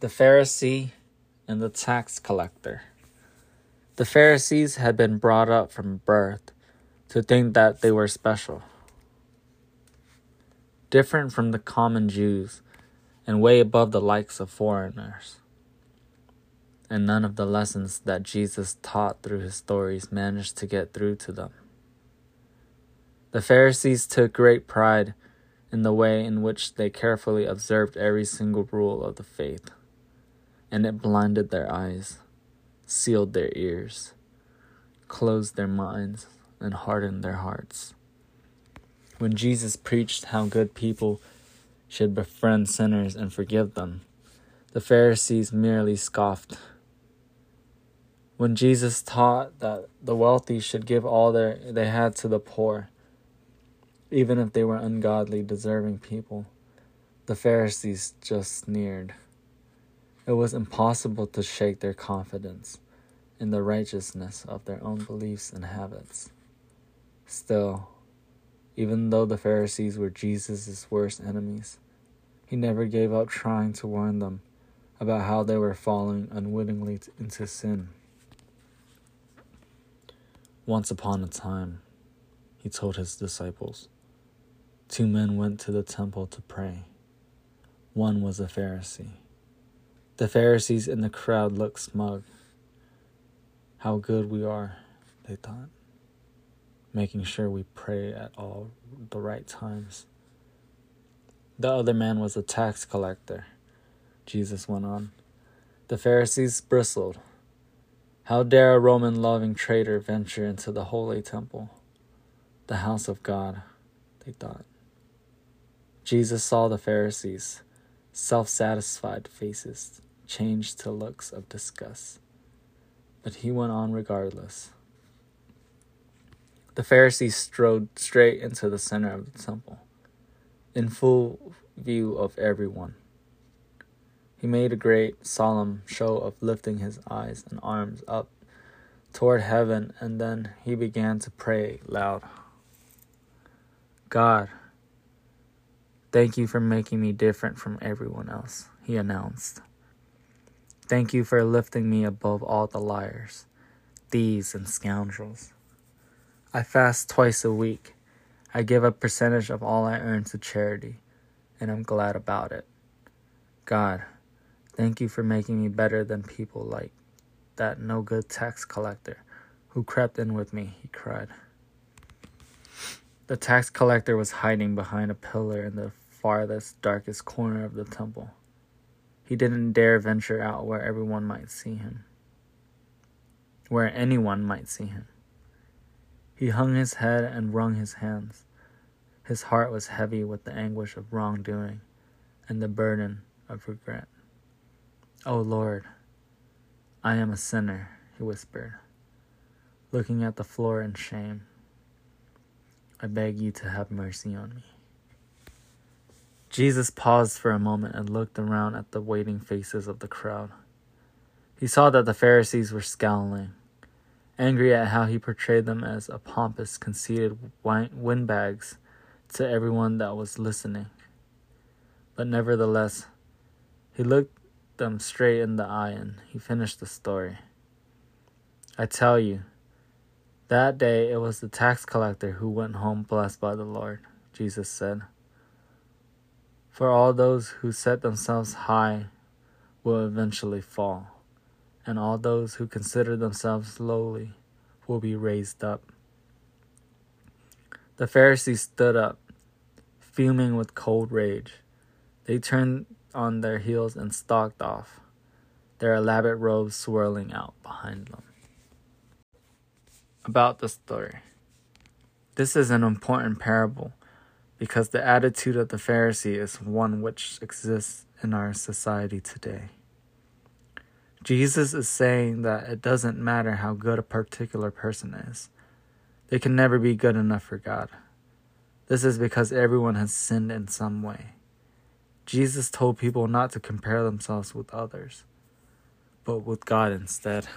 The Pharisee and the tax collector. The Pharisees had been brought up from birth to think that they were special, different from the common Jews, and way above the likes of foreigners. And none of the lessons that Jesus taught through his stories managed to get through to them. The Pharisees took great pride in the way in which they carefully observed every single rule of the faith, and it blinded their eyes, sealed their ears, closed their minds, and hardened their hearts. When Jesus preached how good people should befriend sinners and forgive them, the Pharisees merely scoffed. When Jesus taught that the wealthy should give all their, they had to the poor, even if they were ungodly, deserving people. The Pharisees just sneered. It was impossible to shake their confidence in the righteousness of their own beliefs and habits. Still, even though the Pharisees were Jesus' worst enemies, he never gave up trying to warn them about how they were falling unwittingly into sin. Once upon a time, he told his disciples, Two men went to the temple to pray. One was a Pharisee. The Pharisees in the crowd looked smug. How good we are, they thought, making sure we pray at all the right times. The other man was a tax collector. Jesus went on. The Pharisees bristled. How dare a Roman loving traitor venture into the holy temple, the house of God, they thought. Jesus saw the Pharisees' self satisfied faces change to looks of disgust, but he went on regardless. The Pharisees strode straight into the center of the temple, in full view of everyone. He made a great, solemn show of lifting his eyes and arms up toward heaven, and then he began to pray loud God, Thank you for making me different from everyone else, he announced. Thank you for lifting me above all the liars, thieves, and scoundrels. I fast twice a week. I give a percentage of all I earn to charity, and I'm glad about it. God, thank you for making me better than people like that no good tax collector who crept in with me, he cried. The tax collector was hiding behind a pillar in the farthest, darkest corner of the temple. He didn't dare venture out where everyone might see him, where anyone might see him. He hung his head and wrung his hands. His heart was heavy with the anguish of wrongdoing and the burden of regret. O oh Lord, I am a sinner, he whispered, looking at the floor in shame. I beg you to have mercy on me. Jesus paused for a moment and looked around at the waiting faces of the crowd. He saw that the Pharisees were scowling, angry at how he portrayed them as a pompous, conceited windbags to everyone that was listening. But nevertheless, he looked them straight in the eye and he finished the story. I tell you, that day it was the tax collector who went home blessed by the Lord, Jesus said. For all those who set themselves high will eventually fall, and all those who consider themselves lowly will be raised up. The Pharisees stood up, fuming with cold rage. They turned on their heels and stalked off, their elaborate robes swirling out behind them. About the story. This is an important parable because the attitude of the Pharisee is one which exists in our society today. Jesus is saying that it doesn't matter how good a particular person is, they can never be good enough for God. This is because everyone has sinned in some way. Jesus told people not to compare themselves with others, but with God instead.